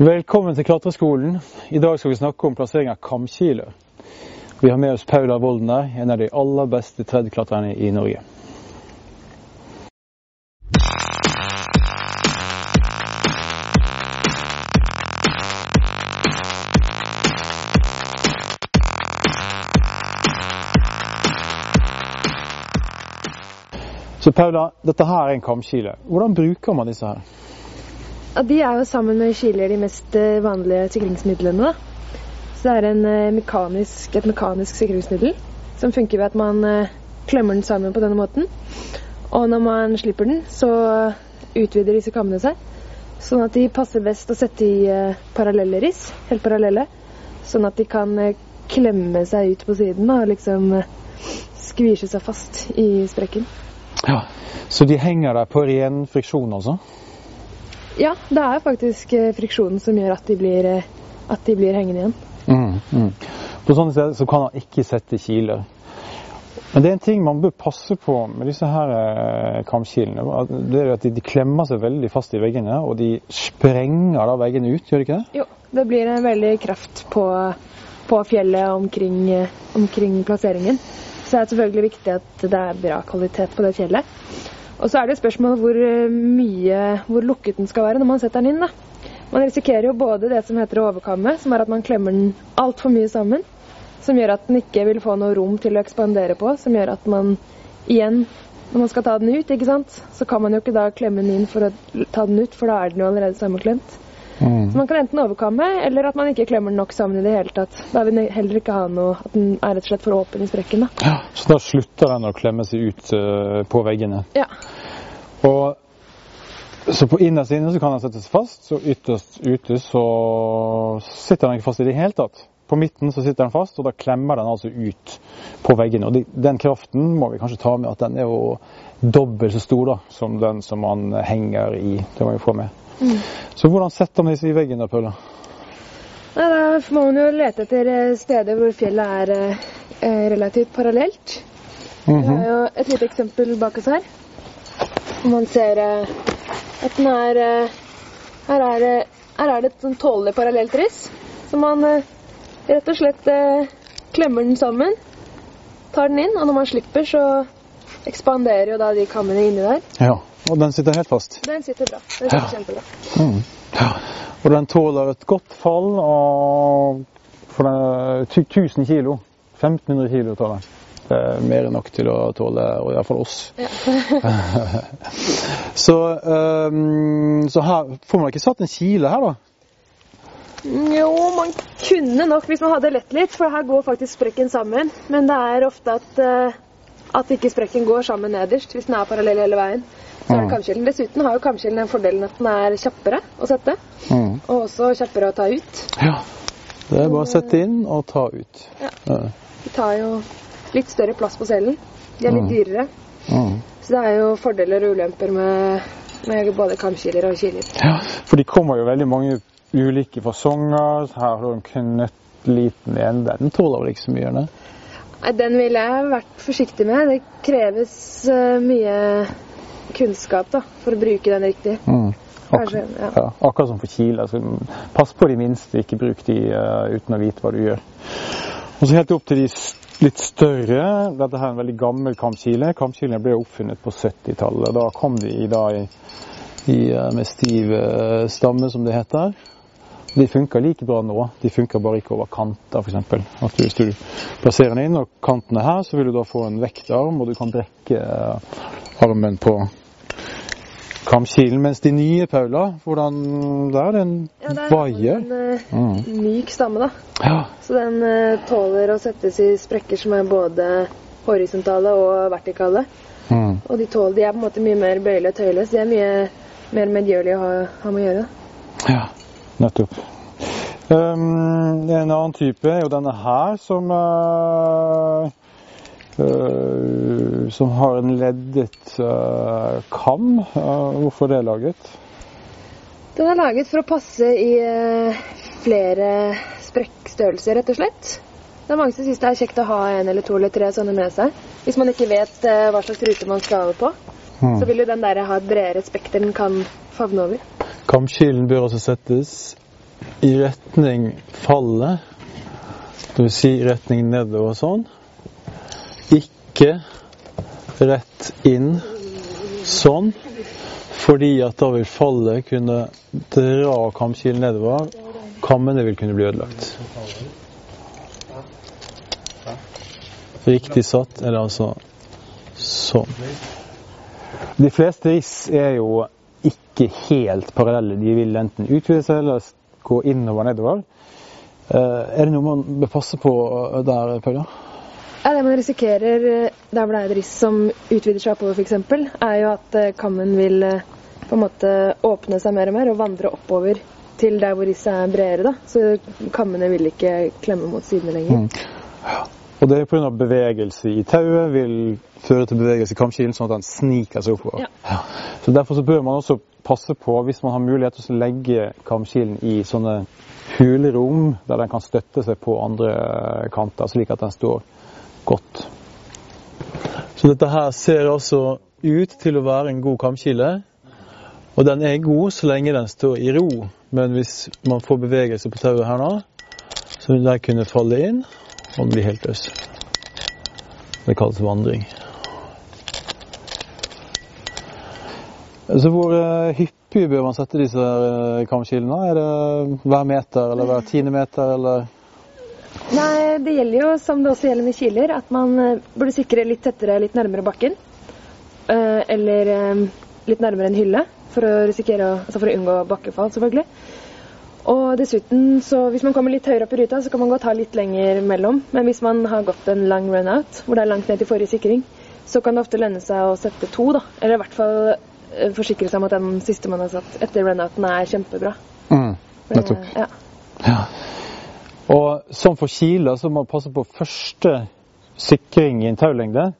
Velkommen til Klatreskolen. I dag skal vi snakke om plassering av kamkiler. Vi har med oss Paula Woldner, en av de aller beste tredjeklatrerne i Norge. Så Paula, dette her er en kamkile. Hvordan bruker man disse her? De er jo sammen med kiler de mest eh, vanlige sikringsmidlene. da. Så det er en, eh, mekanisk, et mekanisk sikringsmiddel som funker ved at man eh, klemmer den sammen på denne måten. Og når man slipper den, så utvider disse kammene seg. Sånn at de passer best å sette i parallelle riss, helt parallelle. Sånn at de kan klemme seg ut på siden og liksom skvise seg fast i sprekken. Ja. Så de henger der på ren friksjon, altså? Ja, det er faktisk eh, friksjonen som gjør at de blir, eh, at de blir hengende igjen. Mm, mm. På sånne steder så kan han ikke sette kiler. Men det er en ting man bør passe på med disse her eh, kamkilene. Det er at de, de klemmer seg veldig fast i veggene, og de sprenger da veggene ut, gjør de ikke det? Jo, det blir en veldig kraft på, på fjellet omkring, omkring plasseringen. Så det er selvfølgelig viktig at det er bra kvalitet på det fjellet. Og så er det spørsmålet hvor eh, mye, hvor lukket den skal være når man setter den inn. da. Man risikerer jo både det som heter å overkamme, som er at man klemmer den altfor mye sammen. Som gjør at den ikke vil få noe rom til å ekspandere på. Som gjør at man igjen, når man skal ta den ut, ikke sant, så kan man jo ikke da klemme den inn for å ta den ut, for da er den jo allerede sammenklemt. Mm. Så man kan enten overkamme, eller at man ikke klemmer den nok sammen i det hele tatt. Da vil den heller ikke ha noe At den er rett og slett for åpen i sprekken. da. Ja, så da slutter den å klemme seg ut uh, på veggene. Ja. Og så på innerst inne så kan den settes fast, så ytterst ute så sitter den ikke fast i det hele tatt. På midten så sitter den fast, og da klemmer den altså ut på veggene. Og de, den kraften må vi kanskje ta med at den er jo dobbelt så stor da, som den som man henger i. Det må vi få med. Så hvordan setter man disse i veggen da, Paula? Nei, Da må man jo lete etter eh, steder hvor fjellet er eh, eh, relativt parallelt. Vi Mhm. har jo et lite eksempel bak oss her. Man ser eh, at den er eh, her, er det- her er det et sånn tålelig parallelt riss. Så man rett og slett klemmer den sammen, tar den inn, og når man slipper, så ekspanderer jo da de kammene inni der. Ja, og den sitter helt fast. Den sitter bra. Den sitter Ja. kjempebra. Mm. Ja. Og den tåler et godt fall av for den er 1000 kilo. 1500 kilo tar den. Det er mer enn nok til å tåle og i hvert fall oss. Ja. Så, um, så her får man ikke satt en kile her, da? Jo, man kunne nok hvis man hadde lett litt, for her går faktisk sprekken sammen. Men det er ofte at, eh, at ikke sprekken går sammen nederst, hvis den er parallell hele veien. Så er det Mm. Dessuten har jo kamskillen den fordelen at den er kjappere å sette, Mm. og også kjappere å ta ut. Ja. Det er bare å sette inn og ta ut. Ja. De tar jo litt større plass på selen. De er litt Mm. dyrere. Mm. Så det er jo fordeler og ulemper med, med både kamkiler og kiler. Ja, for de kommer jo veldig mange ulike fasonger. Her har du en knøttliten en. Den tåler vel ikke så mye? Ne? Den ville jeg vært forsiktig med. Det kreves eh, mye kunnskap da, for å bruke den riktig. Mm. Kanskje, ja. ja, akkurat som for kile. Altså, pass på de minste, ikke bruk de uh, uten å vite hva du gjør. Og så helt opp til de litt større. Dette her er en veldig gammel kamkile. Kamkilene ble oppfunnet på 70-tallet. Da kom de i, da, i, i eh, med stiv stamme, som det heter. De funker like bra nå. De funker bare ikke over kanter, f.eks. At hvis du plasserer den inn, og kanten er her, så vil du da få en vektarm, og du kan brekke eh, armen på kamkilen. Mens de nye, Paula, hvordan er det en Ja, det er vaier. en eh, Mm. myk stamme, da. Ja. Så den eh, tåler å settes i sprekker som er både horisontale og vertikale. Mm. Og de, tåler, de er på en måte mye mer bøyelige og tøyelige, så de er mye mer medgjørlige å ha, ha med å gjøre. ja. Nettopp. Um, en annen type er jo denne her, som uh, uh, som har en leddet uh, kam. Hvorfor er det laget? Den er laget for å passe i flere sprekkstørrelser, rett og slett. Det er mange som syns det er kjekt å ha en eller to eller tre sånne med seg. Hvis man ikke vet hva slags rute man skal over på, Mm. så vil jo den der ha et bredere spekter den kan favne over. Kamkilen bør også settes i retning fallet, dvs. Si retning nedover sånn. Ikke rett inn sånn, fordi at da vil fallet kunne dra kamkilen nedover. Kammene vil kunne bli ødelagt. Riktig satt er det altså sånn. De fleste riss er jo ikke helt parallelle. De vil enten utvide seg eller gå innover nedover. Er det noe man bør passe på der, Paula? Ja, det man risikerer der hvor det er et riss som utvider seg oppover f.eks., er jo at kammen vil på en måte åpne seg mer og mer og vandre oppover til der hvor risset er bredere. da. Så kammene vil ikke klemme mot sidene lenger. Mm. Og det er pga. bevegelse i tauet vil føre til bevegelse i kamkilen, sånn at den sniker seg oppover. Ja. Så Derfor så bør man også passe på, hvis man har mulighet til å legge kamkilen i sånne hulrom der den kan støtte seg på andre kanter, slik at den står godt. Så dette her ser altså ut til å være en god kamkile. Og den er god så lenge den står i ro, men hvis man får bevegelse på tauet her nå, så vil den kunne falle inn og blir helt løs. Det kalles vandring. Så hvor uh, hyppig bør man sette disse kamskillene? Er det hver meter eller hver tiende meter, eller? Nei, det gjelder jo, som det også gjelder med kiler, at man uh, burde sikre litt tettere, litt nærmere bakken. eller litt nærmere en hylle, for å, risikere, altså for å unngå bakkefall, selvfølgelig. Og dessuten, så hvis man kommer litt høyere opp i ruta, så kan man godt ha litt lenger mellom. Men hvis man har gått en lang run-out, hvor det er langt ned til forrige sikring, så kan det ofte lønne seg å sette to, da. Eller i hvert fall forsikre seg om at den siste man har satt etter run-outen, er kjempebra. Mm, nettopp. Ja. Ja. Og som for kiler så må man passe på første sikring i en taulengde.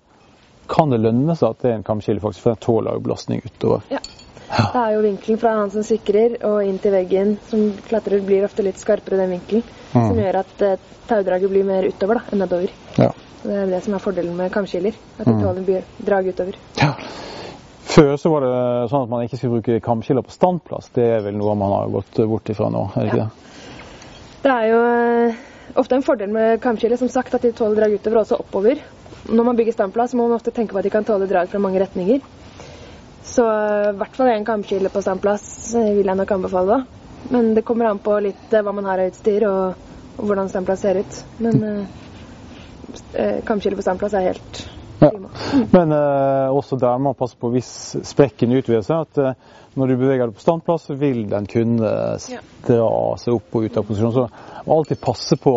Kan det lønne seg at det er en kamskile, faktisk, for den tåler jo belastning utover. Ja. Det er jo vinkelen fra han som sikrer og inn til veggen som klatrer, blir ofte litt skarpere den vinkelen. Mm. Som gjør at eh, taudraget blir mer utover da, enn nedover. Ja. Det er det som er fordelen med kamskiller. At de Mm. tåler drag utover. Ja. Før så var det sånn at man ikke skulle bruke kamskiller på standplass. Det er vel noe man har gått bort ifra nå, er det ikke Ja. det? Det er jo eh, ofte en fordel med kamskiller, som sagt, at de tåler drag utover og også oppover. Når man bygger standplass, må man ofte tenke på at de kan tåle drag fra mange retninger. Så eh, i hvert fall en kamkile på standplass eh, vil jeg nok anbefale. da. Men det kommer an på litt eh, hva man har av utstyr og, og hvordan standplass ser ut. Men eh, eh, på standplass er helt Ja. Men eh, også der må man passe på hvis sprekken utvider seg, at eh, når du beveger deg på standplass, vil den kunne dra seg opp og ut av posisjon. Så man må alltid passe på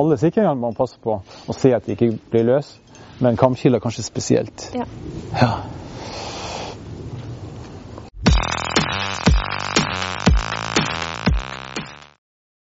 alle sikringene man passe på og se at de ikke blir løs. Men kamskiller kanskje spesielt. Ja. Ja.